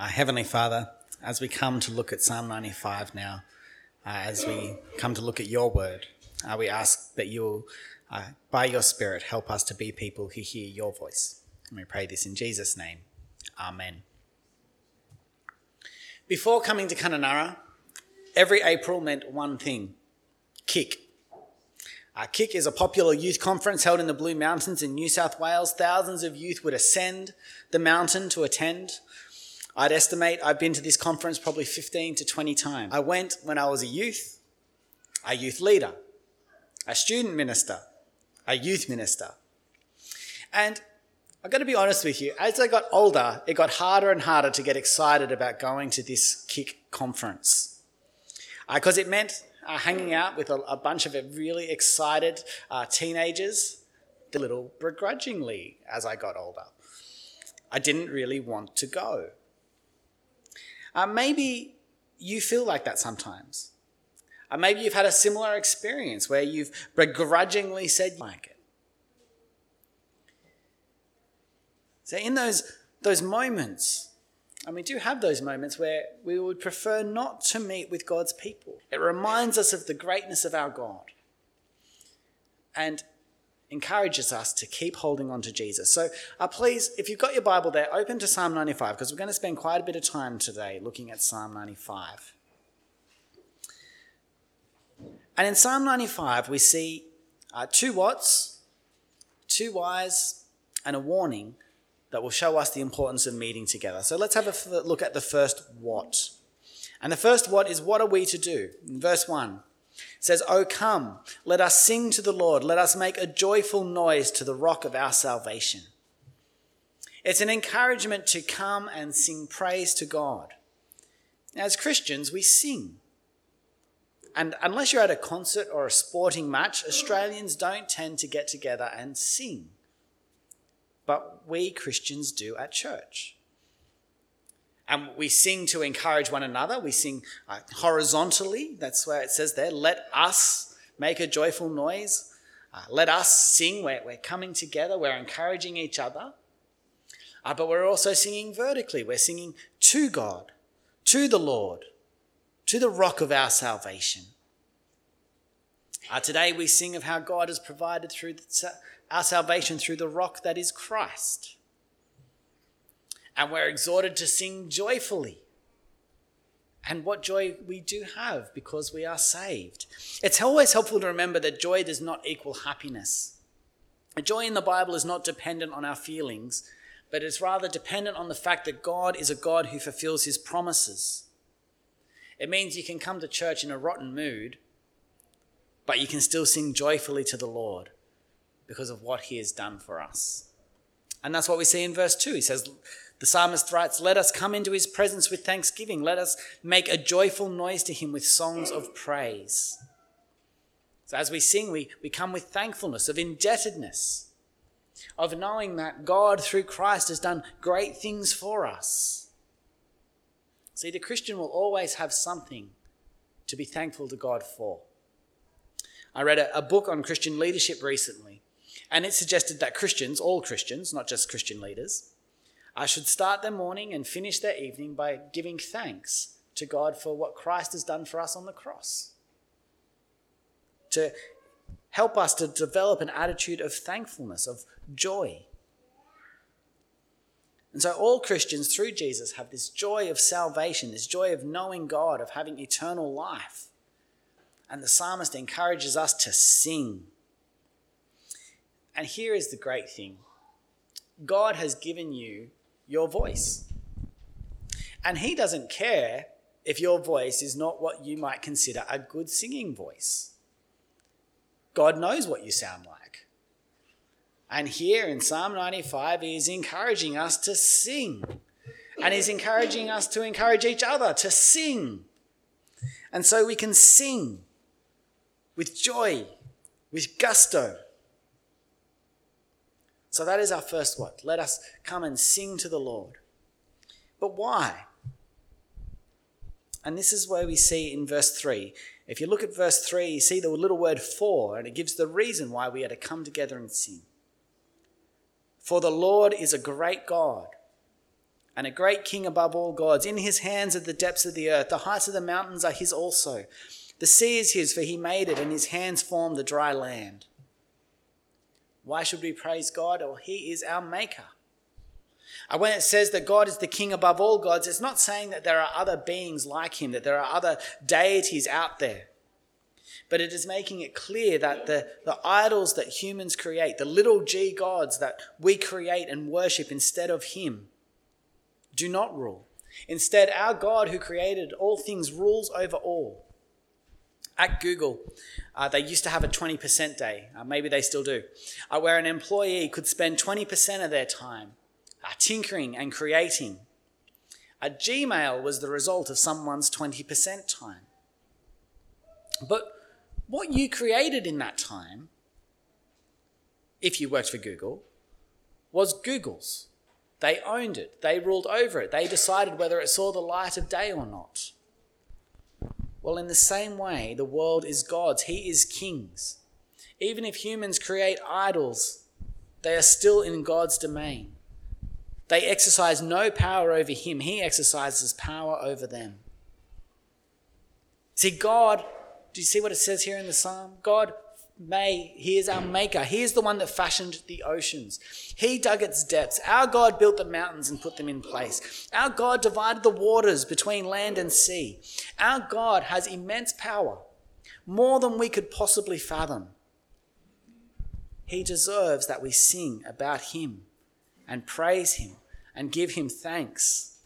Uh, Heavenly Father, as we come to look at Psalm 95 now, uh, as we come to look at your word, uh, we ask that you will, uh, by your Spirit, help us to be people who hear your voice. And we pray this in Jesus' name. Amen. Before coming to Kununurra, every April meant one thing kick. Uh, Kick is a popular youth conference held in the Blue Mountains in New South Wales. Thousands of youth would ascend the mountain to attend. I'd estimate I've been to this conference probably 15 to 20 times. I went when I was a youth, a youth leader, a student minister, a youth minister. And I've got to be honest with you, as I got older, it got harder and harder to get excited about going to this kick conference. Because uh, it meant uh, hanging out with a, a, bunch of really excited uh, teenagers, a little begrudgingly as I got older. I didn't really want to go. Uh, maybe you feel like that sometimes. Uh, maybe you've had a similar experience where you've begrudgingly said you like it. So, in those, those moments, and we do have those moments where we would prefer not to meet with God's people. It reminds us of the greatness of our God and encourages us to keep holding on to Jesus. So uh, please, if you've got your Bible there, open to Psalm 95 because we're going to spend quite a bit of time today looking at Psalm 95. And in Psalm 95, we see uh, two whats, two whys, and a warning that will show us the importance of meeting together. So let's have a look at the first what. And the first what is what are we to do? In verse 1 says, Oh, come, let us sing to the Lord. Let us make a joyful noise to the rock of our salvation. It's an encouragement to come and sing praise to God. As Christians, we sing. And unless you're at a concert or a sporting match, Australians don't tend to get together and sing. But we Christians do at church. And we sing to encourage one another. We sing uh, horizontally. That's where it says there, let us make a joyful noise. Uh, let us sing. We're, we're coming together. We're encouraging each other. Uh, but we're also singing vertically. We're singing to God, to the Lord, to the rock of our salvation. Uh, today we sing of how God has provided through the, our salvation through the rock that is Christ and we're exhorted to sing joyfully. And what joy we do have because we are saved. It's always helpful to remember that joy does not equal happiness. Joy in the Bible is not dependent on our feelings, but it's rather dependent on the fact that God is a God who fulfills his promises. It means you can come to church in a rotten mood, but you can still sing joyfully to the Lord because of what he has done for us. And that's what we see in verse 2. He says, the psalmist writes, Let us come into his presence with thanksgiving. Let us make a joyful noise to him with songs of praise. So as we sing, we, we come with thankfulness, of indebtedness, of knowing that God through Christ has done great things for us. See, the Christian will always have something to be thankful to God for. I read a, a book on Christian leadership recently, and it suggested that Christians, all Christians, not just Christian leaders, I should start their morning and finish their evening by giving thanks to God for what Christ has done for us on the cross. To help us to develop an attitude of thankfulness, of joy. And so, all Christians through Jesus have this joy of salvation, this joy of knowing God, of having eternal life. And the psalmist encourages us to sing. And here is the great thing God has given you your voice. And he doesn't care if your voice is not what you might consider a good singing voice. God knows what you sound like. And here in Psalm 95, he is encouraging us to sing. And he's encouraging us to encourage each other to sing. And so we can sing with joy, with gusto, so that is our first what. Let us come and sing to the Lord. But why? And this is where we see in verse 3. If you look at verse 3, you see the little word for, and it gives the reason why we are to come together and sing. For the Lord is a great God and a great king above all gods. In his hands are the depths of the earth. The heights of the mountains are his also. The sea is his, for he made it, and his hands formed the dry land. Why should we praise God? Well, he is our maker. And when it says that God is the king above all gods, it's not saying that there are other beings like him, that there are other deities out there. But it is making it clear that the, the idols that humans create, the little g gods that we create and worship instead of him, do not rule. Instead, our God who created all things rules over all. At Google, uh, they used to have a 20% day, uh, maybe they still do, uh, where an employee could spend 20% of their time uh, tinkering and creating. A Gmail was the result of someone's 20% time. But what you created in that time, if you worked for Google, was Google's. They owned it, they ruled over it, they decided whether it saw the light of day or not. Well, in the same way, the world is God's, He is King's. Even if humans create idols, they are still in God's domain. They exercise no power over Him, He exercises power over them. See, God, do you see what it says here in the psalm? God may, he is our maker. He is the one that fashioned the oceans. He dug its depths. Our God built the mountains and put them in place. Our God divided the waters between land and sea. Our God has immense power, more than we could possibly fathom. He deserves that we sing about him and praise him and give him thanks.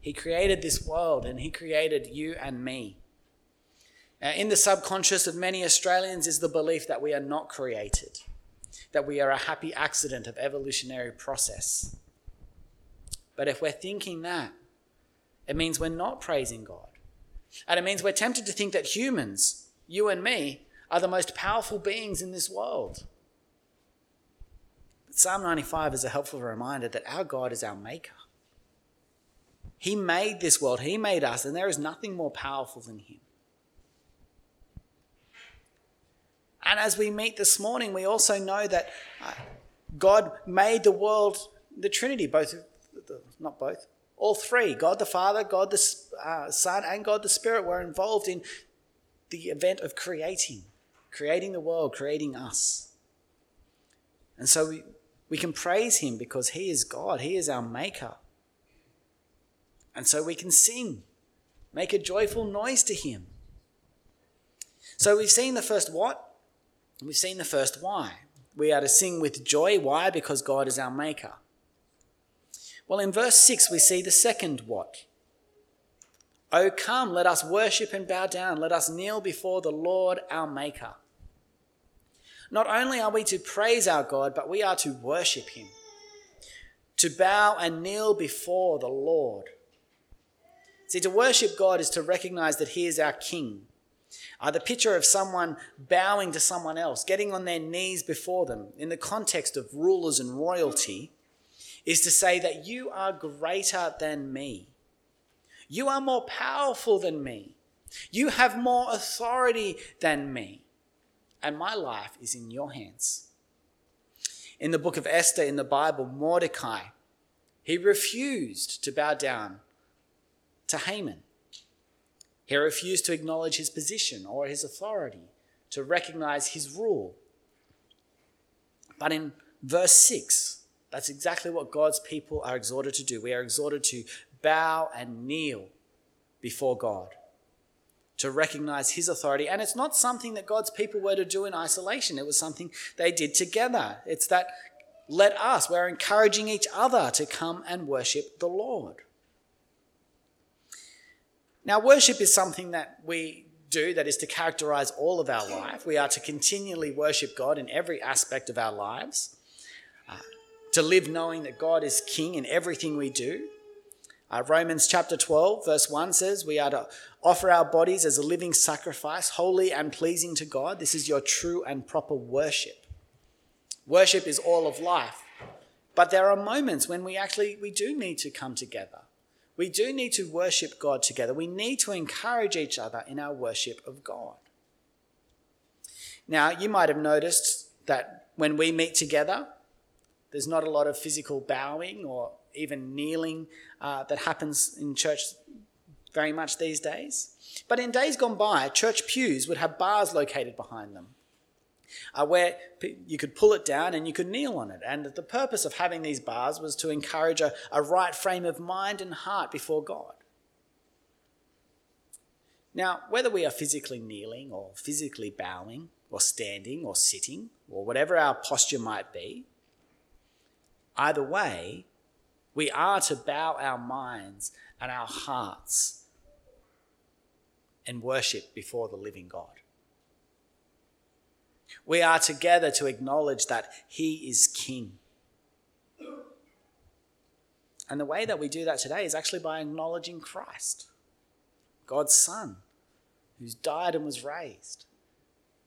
He created this world and he created you and me. Uh, in the subconscious of many Australians is the belief that we are not created, that we are a happy accident of evolutionary process. But if we're thinking that, it means we're not praising God. And it means we're tempted to think that humans, you and me, are the most powerful beings in this world. But Psalm 95 is a helpful reminder that our God is our maker. He made this world, He made us, and there is nothing more powerful than Him. And as we meet this morning, we also know that uh, God made the world, the Trinity, both, not both, all three God the Father, God the uh, Son, and God the Spirit were involved in the event of creating, creating the world, creating us. And so we, we can praise Him because He is God, He is our Maker. And so we can sing, make a joyful noise to Him. So we've seen the first what? We've seen the first why. We are to sing with joy. Why? Because God is our maker. Well, in verse 6, we see the second what. Oh, come, let us worship and bow down. Let us kneel before the Lord our Maker. Not only are we to praise our God, but we are to worship Him, to bow and kneel before the Lord. See, to worship God is to recognize that He is our King, uh, the picture of someone bowing to someone else, getting on their knees before them, in the context of rulers and royalty, is to say that you are greater than me. You are more powerful than me. You have more authority than me. And my life is in your hands. In the book of Esther in the Bible, Mordecai, he refused to bow down to Haman. He refused to acknowledge his position or his authority, to recognize his rule. But in verse 6, that's exactly what God's people are exhorted to do. We are exhorted to bow and kneel before God, to recognize his authority. And it's not something that God's people were to do in isolation, it was something they did together. It's that let us, we're encouraging each other to come and worship the Lord. Now, worship is something that we do that is to characterize all of our life. We are to continually worship God in every aspect of our lives, uh, to live knowing that God is King in everything we do. Uh, Romans chapter 12, verse 1 says, We are to offer our bodies as a living sacrifice, holy and pleasing to God. This is your true and proper worship. Worship is all of life. But there are moments when we actually we do need to come together we do need to worship God together. We need to encourage each other in our worship of God. Now, you might have noticed that when we meet together, there's not a lot of physical bowing or even kneeling uh, that happens in church very much these days. But in days gone by, church pews would have bars located behind them. Uh, where you could pull it down and you could kneel on it. And the purpose of having these bars was to encourage a, a right frame of mind and heart before God. Now, whether we are physically kneeling or physically bowing or standing or sitting or whatever our posture might be, either way, we are to bow our minds and our hearts and worship before the living God. We are together to acknowledge that He is King. And the way that we do that today is actually by acknowledging Christ, God's Son, who's died and was raised,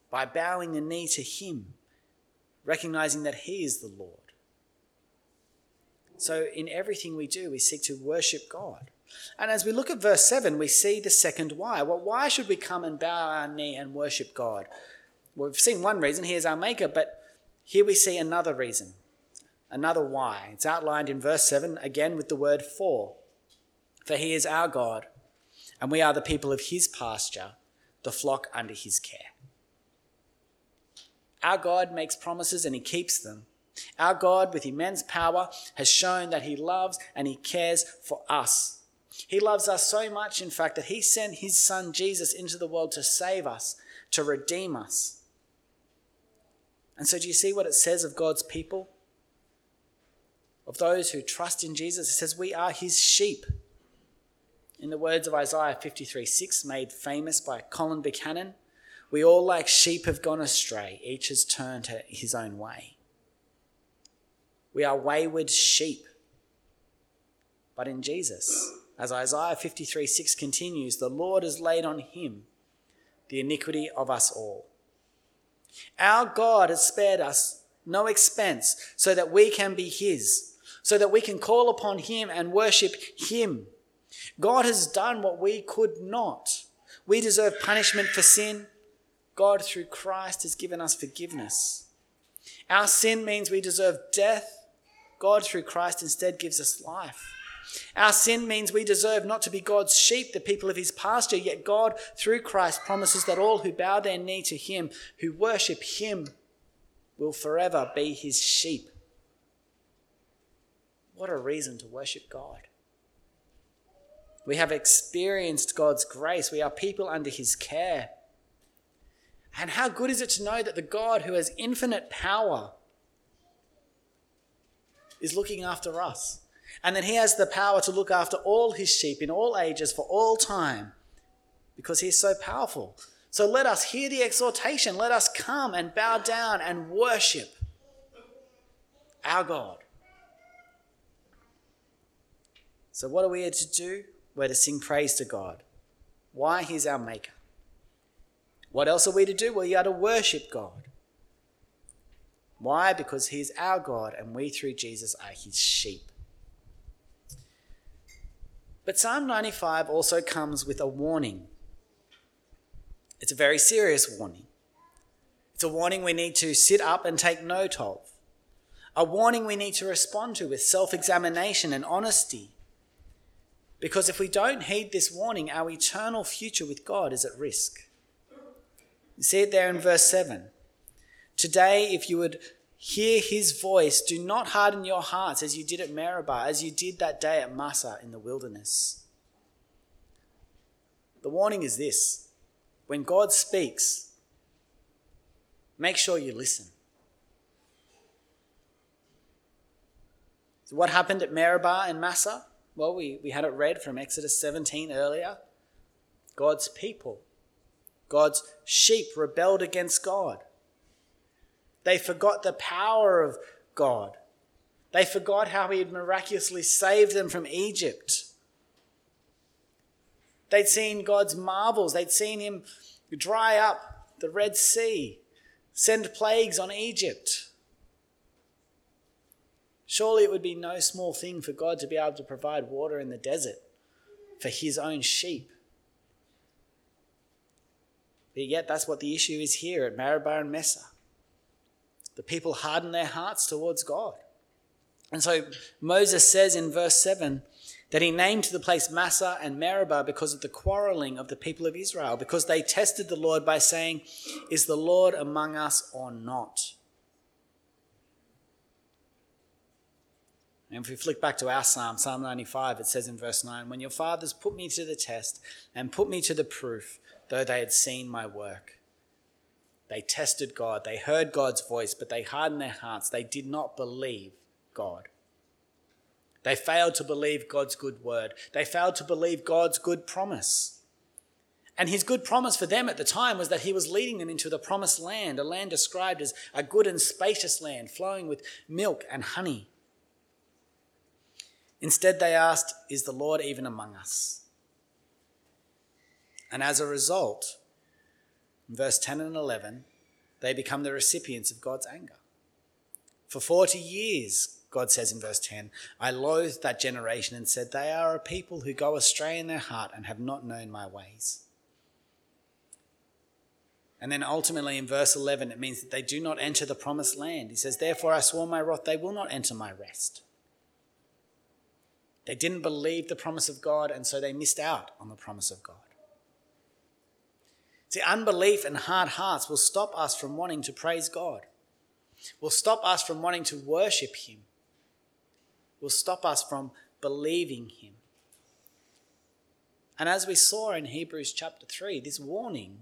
by bowing the knee to Him, recognizing that He is the Lord. So, in everything we do, we seek to worship God. And as we look at verse 7, we see the second why. Well, why should we come and bow our knee and worship God? Well, we've seen one reason, He is our Maker, but here we see another reason, another why. It's outlined in verse 7, again with the word for. For He is our God, and we are the people of His pasture, the flock under His care. Our God makes promises and He keeps them. Our God, with immense power, has shown that He loves and He cares for us. He loves us so much, in fact, that He sent His Son Jesus into the world to save us, to redeem us. And so, do you see what it says of God's people? Of those who trust in Jesus? It says, We are His sheep. In the words of Isaiah 53 6, made famous by Colin Buchanan, we all like sheep have gone astray, each has turned to his own way. We are wayward sheep. But in Jesus, as Isaiah 53 6 continues, the Lord has laid on him the iniquity of us all. Our God has spared us no expense so that we can be his, so that we can call upon him and worship him. God has done what we could not. We deserve punishment for sin. God, through Christ, has given us forgiveness. Our sin means we deserve death. God, through Christ, instead gives us life. Our sin means we deserve not to be God's sheep, the people of his pasture, yet God, through Christ, promises that all who bow their knee to him, who worship him, will forever be his sheep. What a reason to worship God. We have experienced God's grace. We are people under his care. And how good is it to know that the God who has infinite power is looking after us? And that he has the power to look after all his sheep in all ages for all time because he is so powerful. So let us hear the exhortation. Let us come and bow down and worship our God. So, what are we here to do? We're to sing praise to God. Why? He's our Maker. What else are we to do? Well, you are to worship God. Why? Because He's our God and we, through Jesus, are His sheep. But Psalm 95 also comes with a warning. It's a very serious warning. It's a warning we need to sit up and take note of. A warning we need to respond to with self examination and honesty. Because if we don't heed this warning, our eternal future with God is at risk. You see it there in verse 7. Today, if you would Hear his voice. Do not harden your hearts as you did at Meribah, as you did that day at Massah in the wilderness. The warning is this when God speaks, make sure you listen. So, what happened at Meribah and Massah? Well, we, we had it read from Exodus 17 earlier. God's people, God's sheep rebelled against God. They forgot the power of God. They forgot how he had miraculously saved them from Egypt. They'd seen God's marvels. They'd seen him dry up the Red Sea, send plagues on Egypt. Surely it would be no small thing for God to be able to provide water in the desert for his own sheep. But yet, that's what the issue is here at Meribah and Massah. The people harden their hearts towards God. And so Moses says in verse 7 that he named the place Massah and Meribah because of the quarreling of the people of Israel, because they tested the Lord by saying, Is the Lord among us or not? And if we flick back to our psalm, Psalm 95, it says in verse 9, When your fathers put me to the test and put me to the proof, though they had seen my work. They tested God, they heard God's voice, but they hardened their hearts. They did not believe God. They failed to believe God's good word. They failed to believe God's good promise. And his good promise for them at the time was that he was leading them into the promised land, a land described as a good and spacious land flowing with milk and honey. Instead, they asked, Is the Lord even among us? And as a result, in verse 10 and 11, they become the recipients of God's anger. For 40 years, God says in verse 10, I loathed that generation and said, They are a people who go astray in their heart and have not known my ways. And then ultimately in verse 11, it means that they do not enter the promised land. He says, Therefore I swore my wrath, they will not enter my rest. They didn't believe the promise of God, and so they missed out on the promise of God. See, unbelief and hard hearts will stop us from wanting to praise God, will stop us from wanting to worship Him, will stop us from believing Him. And as we saw in Hebrews chapter 3, this warning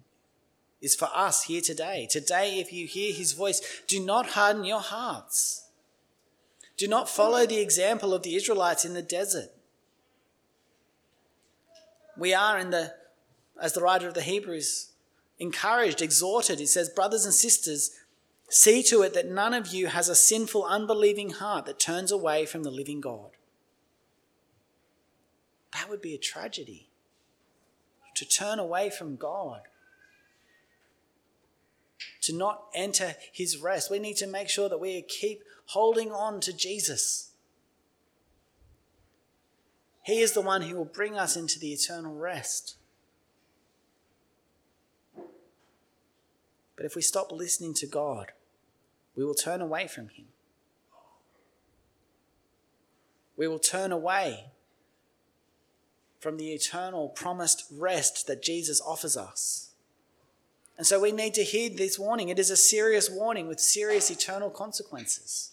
is for us here today. Today, if you hear His voice, do not harden your hearts. Do not follow the example of the Israelites in the desert. We are in the, as the writer of the Hebrews, encouraged, exhorted. He says, Brothers and sisters, see to it that none of you has a sinful, unbelieving heart that turns away from the living God. That would be a tragedy to turn away from God, to not enter his rest. We need to make sure that we keep holding on to Jesus. He is the one who will bring us into the eternal rest. But if we stop listening to God, we will turn away from Him. We will turn away from the eternal promised rest that Jesus offers us. And so we need to heed this warning. It is a serious warning with serious eternal consequences.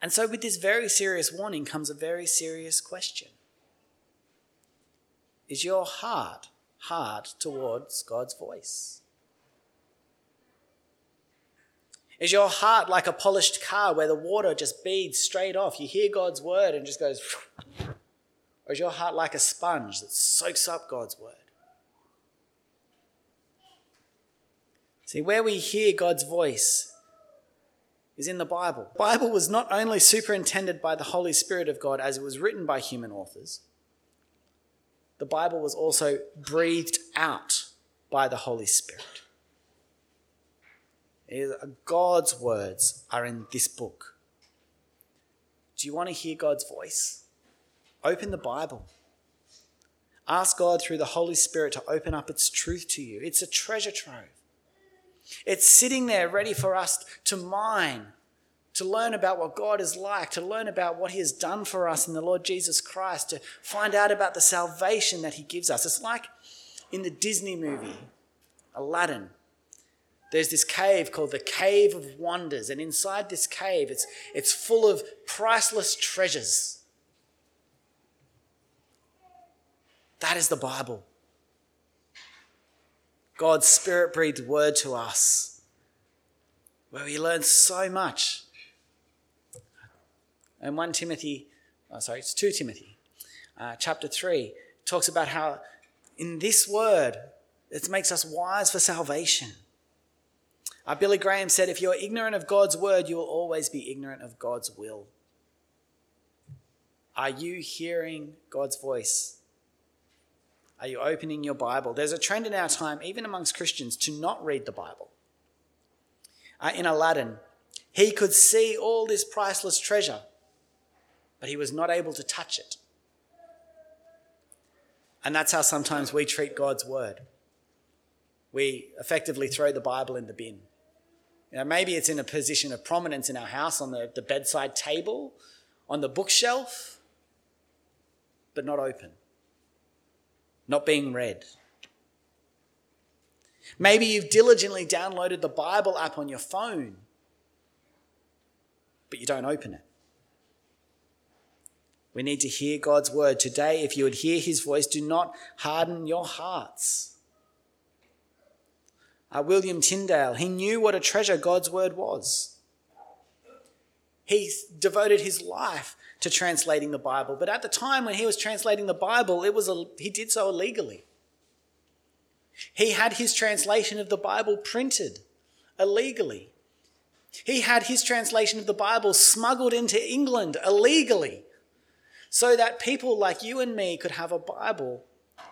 And so, with this very serious warning comes a very serious question Is your heart hard towards God's voice? Is your heart like a polished car where the water just beads straight off? You hear God's word and just goes, or is your heart like a sponge that soaks up God's word? See, where we hear God's voice is in the Bible. The Bible was not only superintended by the Holy Spirit of God as it was written by human authors, the Bible was also breathed out by the Holy Spirit. Uh, God's words are in this book. Do you want to hear God's voice? Open the Bible. Ask God through the Holy Spirit to open up its truth to you. It's a treasure trove. It's sitting there ready for us to mine, to learn about what God is like, to learn about what He has done for us in the Lord Jesus Christ, to find out about the salvation that He gives us. It's like in the Disney movie, Aladdin. There's this cave called the Cave of Wonders, and inside this cave, it's, it's full of priceless treasures. That is the Bible. God's spirit breathed word to us, where we learn so much. And 1 Timothy, oh, sorry, it's 2 Timothy, uh, chapter 3, talks about how in this word, it makes us wise for salvation. Uh, Billy Graham said, If you're ignorant of God's word, you will always be ignorant of God's will. Are you hearing God's voice? Are you opening your Bible? There's a trend in our time, even amongst Christians, to not read the Bible. Uh, in Aladdin, he could see all this priceless treasure, but he was not able to touch it. And that's how sometimes we treat God's word. We effectively throw the Bible in the bin. You know, maybe it's in a position of prominence in our house on the, the bedside table, on the bookshelf, but not open, not being read. Maybe you've diligently downloaded the Bible app on your phone, but you don't open it. We need to hear God's word. Today, if you would hear his voice, do not harden your hearts. Uh, William Tyndale, he knew what a treasure God's word was. He devoted his life to translating the Bible, but at the time when he was translating the Bible, it was a, he did so illegally. He had his translation of the Bible printed illegally. He had his translation of the Bible smuggled into England illegally so that people like you and me could have a Bible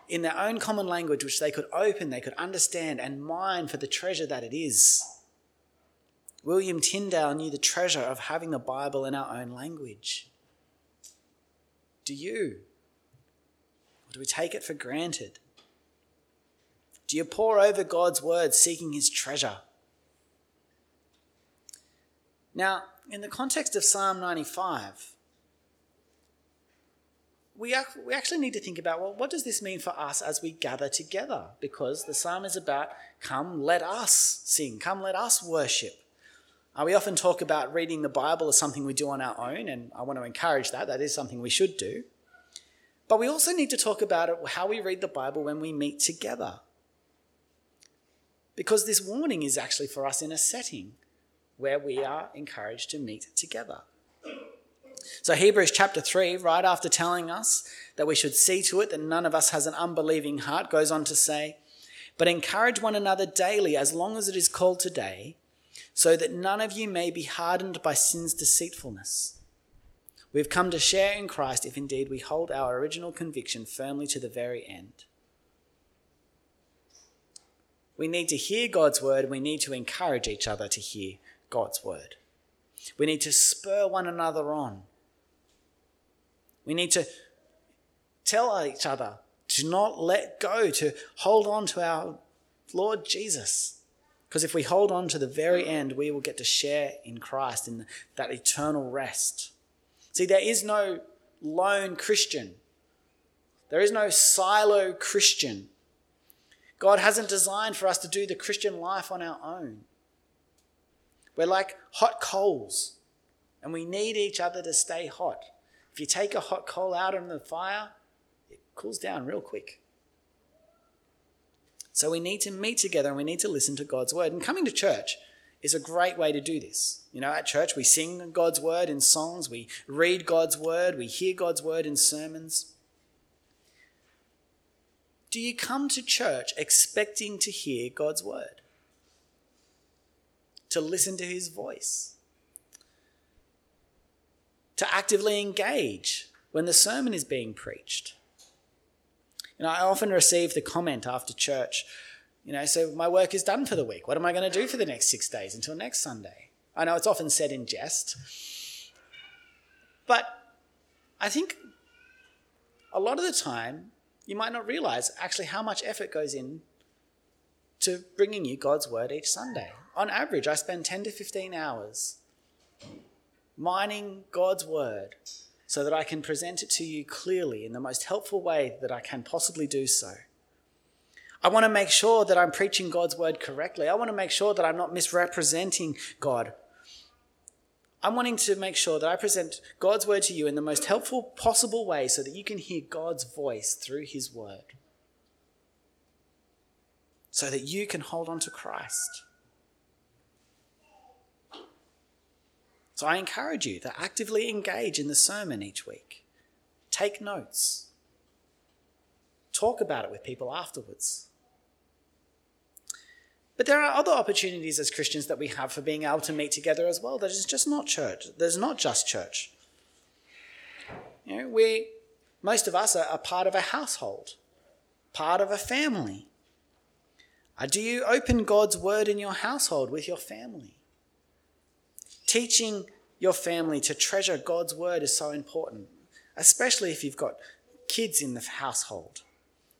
in their own common language which they could open, they could understand, and mine for the treasure that it is. William Tyndale knew the treasure of having the Bible in our own language. Do you? Or do we take it for granted? Do you pore over God's word seeking his treasure? Now, in the context of Psalm 95, we, we actually need to think about well, what does this mean for us as we gather together? Because the psalm is about come, let us sing, come, let us worship. Uh, we often talk about reading the Bible as something we do on our own, and I want to encourage that. That is something we should do. But we also need to talk about it, how we read the Bible when we meet together. Because this warning is actually for us in a setting where we are encouraged to meet together. So, Hebrews chapter 3, right after telling us that we should see to it that none of us has an unbelieving heart, goes on to say, But encourage one another daily as long as it is called today, so that none of you may be hardened by sin's deceitfulness. We've come to share in Christ if indeed we hold our original conviction firmly to the very end. We need to hear God's word, we need to encourage each other to hear God's word. We need to spur one another on we need to tell each other to not let go, to hold on to our Lord Jesus. Because if we hold on to the very end, we will get to share in Christ in that eternal rest. See, there is no lone Christian, there is no silo Christian. God hasn't designed for us to do the Christian life on our own. We're like hot coals, and we need each other to stay hot. If you take a hot coal out on the fire, it cools down real quick. So we need to meet together and we need to listen to God's word. And coming to church is a great way to do this. You know, at church we sing God's word in songs, we read God's word, we hear God's word in sermons. Do you come to church expecting to hear God's word? To listen to his voice? To actively engage when the sermon is being preached. You know, I often receive the comment after church, you know, so my work is done for the week. What am I going to do for the next six days until next Sunday? I know it's often said in jest, but I think a lot of the time you might not realize actually how much effort goes in to bringing you God's word each Sunday. On average, I spend 10 to 15 hours mining God's word so that I can present it to you clearly in the most helpful way that I can possibly do so. I want to make sure that I'm preaching God's word correctly. I want to make sure that I'm not misrepresenting God. I'm wanting to make sure that I present God's word to you in the most helpful possible way so that you can hear God's voice through his word. So that you can hold on to Christ. So I encourage you to actively engage in the sermon each week. Take notes. Talk about it with people afterwards. But there are other opportunities as Christians that we have for being able to meet together as well. That is just not church. There's not just church. You know, we, most of us are, are part of a household, part of a family. Uh, do you open God's word in your household with your family? Teaching your family to treasure God's word is so important, especially if you've got kids in the household.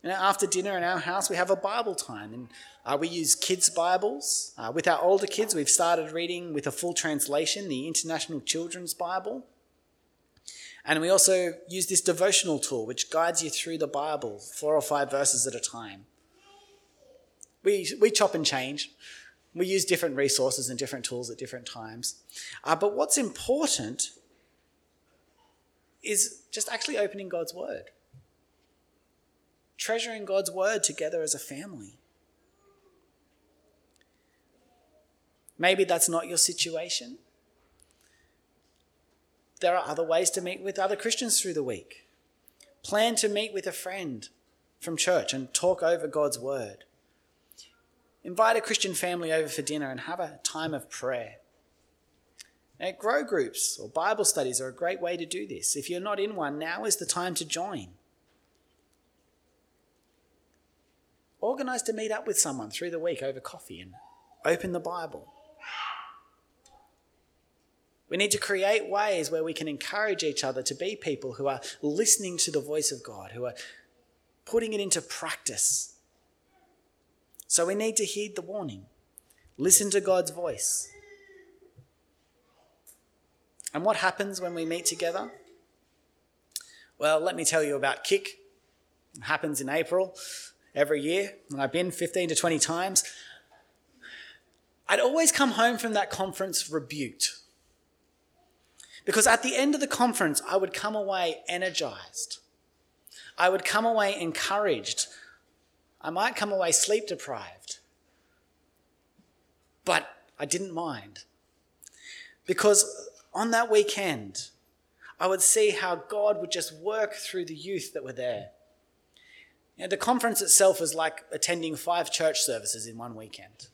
You know, after dinner in our house, we have a Bible time, and uh, we use kids' Bibles. Uh, with our older kids, we've started reading with a full translation, the International Children's Bible. And we also use this devotional tool, which guides you through the Bible, four or five verses at a time. We, we chop and change. We use different resources and different tools at different times. Uh, but what's important is just actually opening God's Word treasuring God's word together as a family. Maybe that's not your situation. There are other ways to meet with other Christians through the week. Plan to meet with a friend from church and talk over God's word. Invite a Christian family over for dinner and have a time of prayer. Now, grow groups or Bible studies are a great way to do this. If you're not in one, now is the time to join. Organise to meet up with someone through the week over coffee and open the Bible. We need to create ways where we can encourage each other to be people who are listening to the voice of God, who are putting it into practice. So we need to heed the warning. Listen to God's voice. And what happens when we meet together? Well, let me tell you about Kick. It happens in April every year, and I've been 15 to 20 times, I'd always come home from that conference rebuked. Because at the end of the conference, I would come away energized. I would come away encouraged. I might come away sleep deprived. But I didn't mind. Because on that weekend, I would see how God would just work through the youth that were there. You know, the conference itself was like attending five church services in one weekend.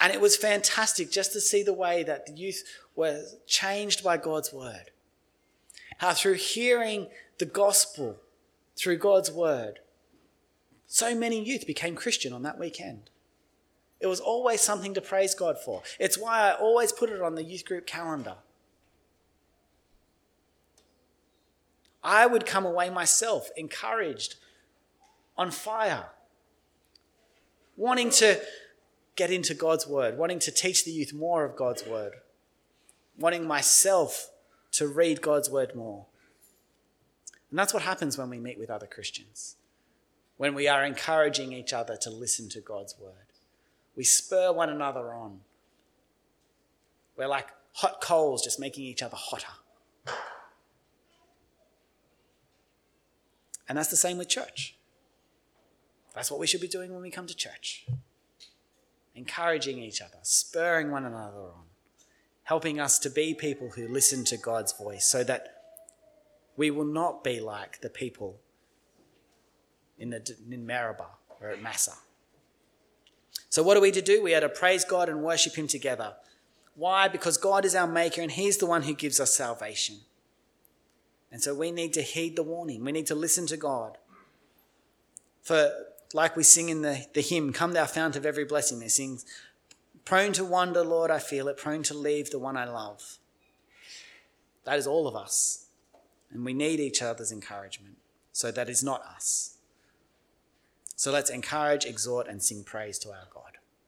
And it was fantastic just to see the way that the youth were changed by God's word. How through hearing the gospel, through God's word, so many youth became Christian on that weekend. It was always something to praise God for. It's why I always put it on the youth group calendar. I would come away myself encouraged, on fire, wanting to get into God's word, wanting to teach the youth more of God's word, wanting myself to read God's word more. And that's what happens when we meet with other Christians, when we are encouraging each other to listen to God's word. We spur one another on. We're like hot coals, just making each other hotter. And that's the same with church. That's what we should be doing when we come to church. Encouraging each other, spurring one another on, helping us to be people who listen to God's voice so that we will not be like the people in, the, in Meribah or at Massah. So, what are we to do? We are to praise God and worship Him together. Why? Because God is our Maker and He's the one who gives us salvation. And so we need to heed the warning. We need to listen to God. For, like we sing in the, the hymn, Come thou fount of every blessing, they sing, Prone to wander, Lord, I feel it, prone to leave the one I love. That is all of us. And we need each other's encouragement. So that is not us. So let's encourage, exhort, and sing praise to our God.